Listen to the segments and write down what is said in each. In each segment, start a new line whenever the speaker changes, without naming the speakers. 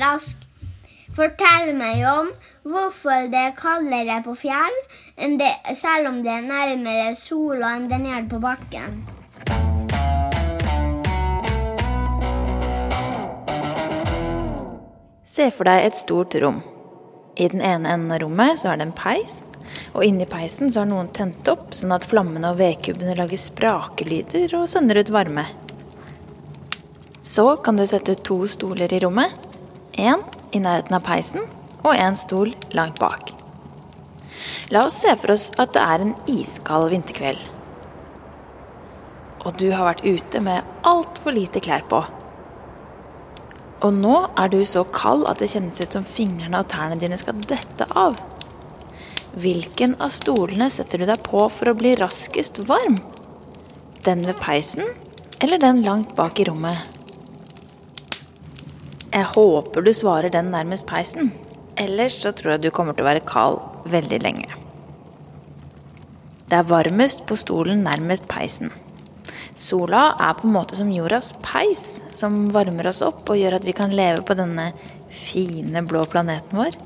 rask. Fortell meg om hvorfor det er kaldere på fjell, det, selv om det er nærmere sola enn det nede på bakken.
Se for deg et stort rom. I den ene enden av rommet så er det en peis, og inni peisen så har noen tent opp sånn at flammene og vedkubbene lager sprakelyder og sender ut varme. Så kan du sette ut to stoler i rommet. Én i nærheten av peisen og en stol langt bak. La oss se for oss at det er en iskald vinterkveld. Og du har vært ute med altfor lite klær på. Og nå er du så kald at det kjennes ut som fingrene og tærne dine skal dette av. Hvilken av stolene setter du deg på for å bli raskest varm? Den ved peisen eller den langt bak i rommet? Jeg håper du svarer den nærmest peisen. Ellers så tror jeg du kommer til å være kald veldig lenge. Det er varmest på stolen nærmest peisen. Sola er på en måte som jordas peis, som varmer oss opp og gjør at vi kan leve på denne fine, blå planeten vår.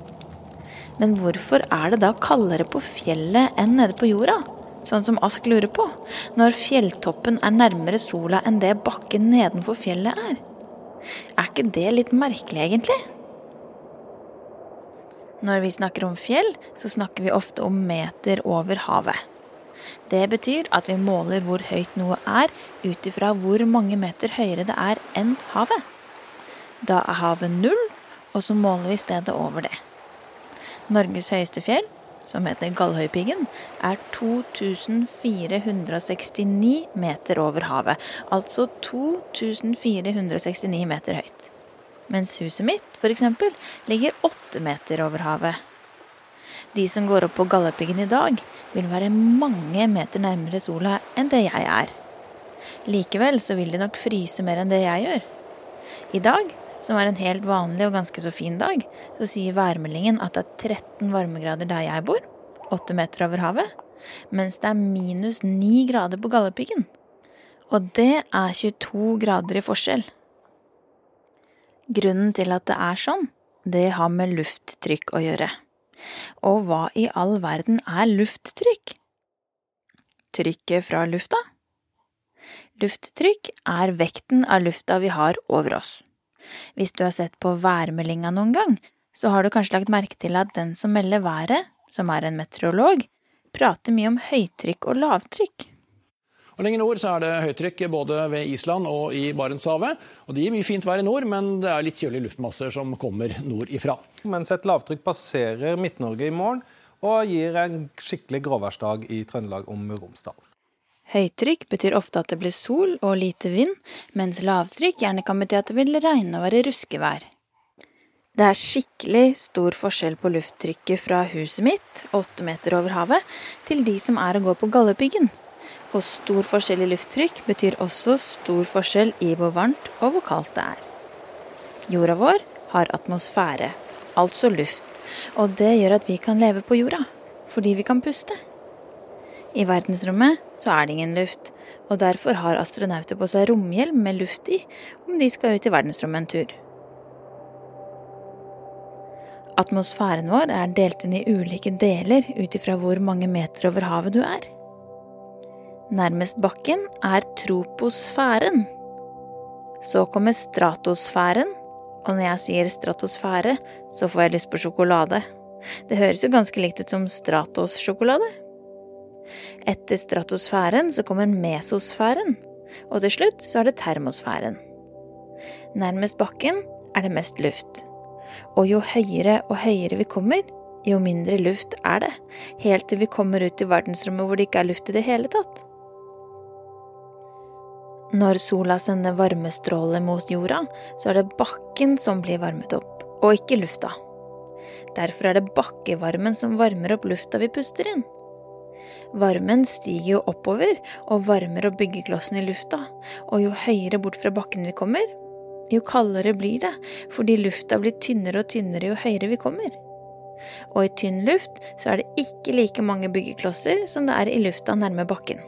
Men hvorfor er det da kaldere på fjellet enn nede på jorda? Sånn som Ask lurer på, når fjelltoppen er nærmere sola enn det bakken nedenfor fjellet er. Er ikke det litt merkelig, egentlig? Når vi snakker om fjell, så snakker vi ofte om meter over havet. Det betyr at vi måler hvor høyt noe er ut ifra hvor mange meter høyere det er enn havet. Da er havet null, og så måler vi stedet over det. Norges høyeste fjell, som heter Galdhøypiggen, er 2469 meter over havet. Altså 2469 meter høyt. Mens huset mitt, f.eks., ligger åtte meter over havet. De som går opp på Galdhøpiggen i dag, vil være mange meter nærmere sola enn det jeg er. Likevel så vil de nok fryse mer enn det jeg gjør. I dag, som er en helt vanlig og ganske så fin dag, så sier værmeldingen at det er 13 varmegrader der jeg bor, 8 meter over havet, mens det er minus 9 grader på Galdhøpiggen. Og det er 22 grader i forskjell. Grunnen til at det er sånn, det har med lufttrykk å gjøre. Og hva i all verden er lufttrykk? Trykket fra lufta? Lufttrykk er vekten av lufta vi har over oss. Hvis du har sett på værmeldinga noen gang, så har du kanskje lagt merke til at den som melder været, som er en meteorolog, prater mye om høytrykk og lavtrykk.
Og Lenger nord så er det høytrykk både ved Island og i Barentshavet. Og Det gir mye fint vær i nord, men det er litt kjølige luftmasser som kommer nordifra.
Mens et lavtrykk passerer Midt-Norge i morgen og gir en skikkelig gråværsdag i Trøndelag og Møre Romsdal.
Høytrykk betyr ofte at det blir sol og lite vind, mens lavtrykk gjerne kan bety at det vil regne og være ruskevær. Det er skikkelig stor forskjell på lufttrykket fra huset mitt, åtte meter over havet, til de som er og går på Galdhøpiggen. Og stor forskjell i lufttrykk betyr også stor forskjell i hvor varmt og hvor kaldt det er. Jorda vår har atmosfære, altså luft, og det gjør at vi kan leve på jorda, fordi vi kan puste. I verdensrommet så er det ingen luft, og derfor har astronauter på seg romhjelm med luft i om de skal ut i verdensrommet en tur. Atmosfæren vår er delt inn i ulike deler ut ifra hvor mange meter over havet du er. Nærmest bakken er troposfæren. Så kommer stratosfæren, og når jeg sier stratosfære, så får jeg lyst på sjokolade. Det høres jo ganske likt ut som Stratos-sjokolade. Etter stratosfæren så kommer mesosfæren, og til slutt så er det termosfæren. Nærmest bakken er det mest luft. Og jo høyere og høyere vi kommer, jo mindre luft er det, helt til vi kommer ut i verdensrommet hvor det ikke er luft i det hele tatt. Når sola sender varmestråler mot jorda, så er det bakken som blir varmet opp, og ikke lufta. Derfor er det bakkevarmen som varmer opp lufta vi puster inn. Varmen stiger jo oppover og varmer opp byggeklossen i lufta, og jo høyere bort fra bakken vi kommer, jo kaldere blir det, fordi lufta blir tynnere og tynnere jo høyere vi kommer. Og i tynn luft så er det ikke like mange byggeklosser som det er i lufta nærme bakken.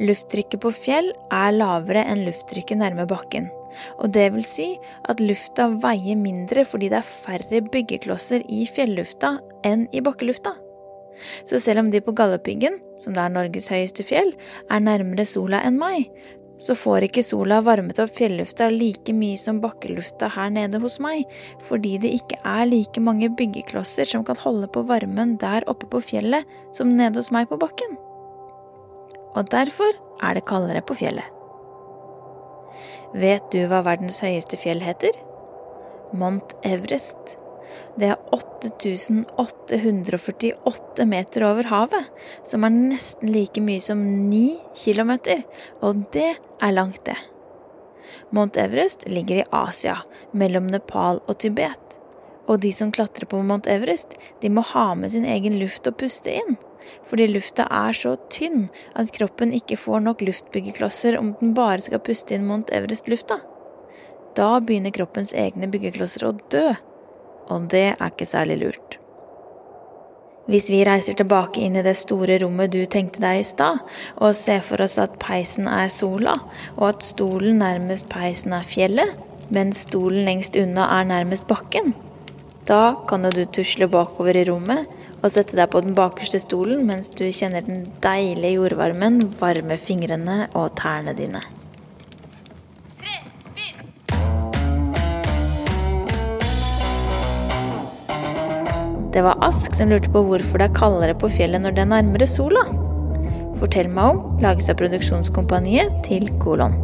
Lufttrykket på fjell er lavere enn lufttrykket nærme bakken. Og det vil si at lufta veier mindre fordi det er færre byggeklosser i fjellufta enn i bakkelufta. Så selv om de på Galdhøpiggen, som det er Norges høyeste fjell, er nærmere sola enn meg, så får ikke sola varmet opp fjellufta like mye som bakkelufta her nede hos meg, fordi det ikke er like mange byggeklosser som kan holde på varmen der oppe på fjellet som nede hos meg på bakken. Og derfor er det kaldere på fjellet. Vet du hva verdens høyeste fjell heter? Mount Everest. Det er 8848 meter over havet, som er nesten like mye som 9 kilometer, og det er langt, det. Mount Everest ligger i Asia, mellom Nepal og Tibet. Og de som klatrer på Mount Everest, de må ha med sin egen luft å puste inn. Fordi lufta er så tynn at kroppen ikke får nok luftbyggeklosser om den bare skal puste inn Mount Everest-lufta. Da begynner kroppens egne byggeklosser å dø og det er ikke særlig lurt. Hvis vi reiser tilbake inn i det store rommet du tenkte deg i stad, og ser for oss at peisen er sola, og at stolen nærmest peisen er fjellet, mens stolen lengst unna er nærmest bakken, da kan du tusle bakover i rommet og sette deg på den bakerste stolen mens du kjenner den deilige jordvarmen varme fingrene og tærne dine. Det var Ask som lurte på hvorfor det er kaldere på fjellet når det er nærmere sola. Fortell meg om lages av produksjonskompaniet til Kolon.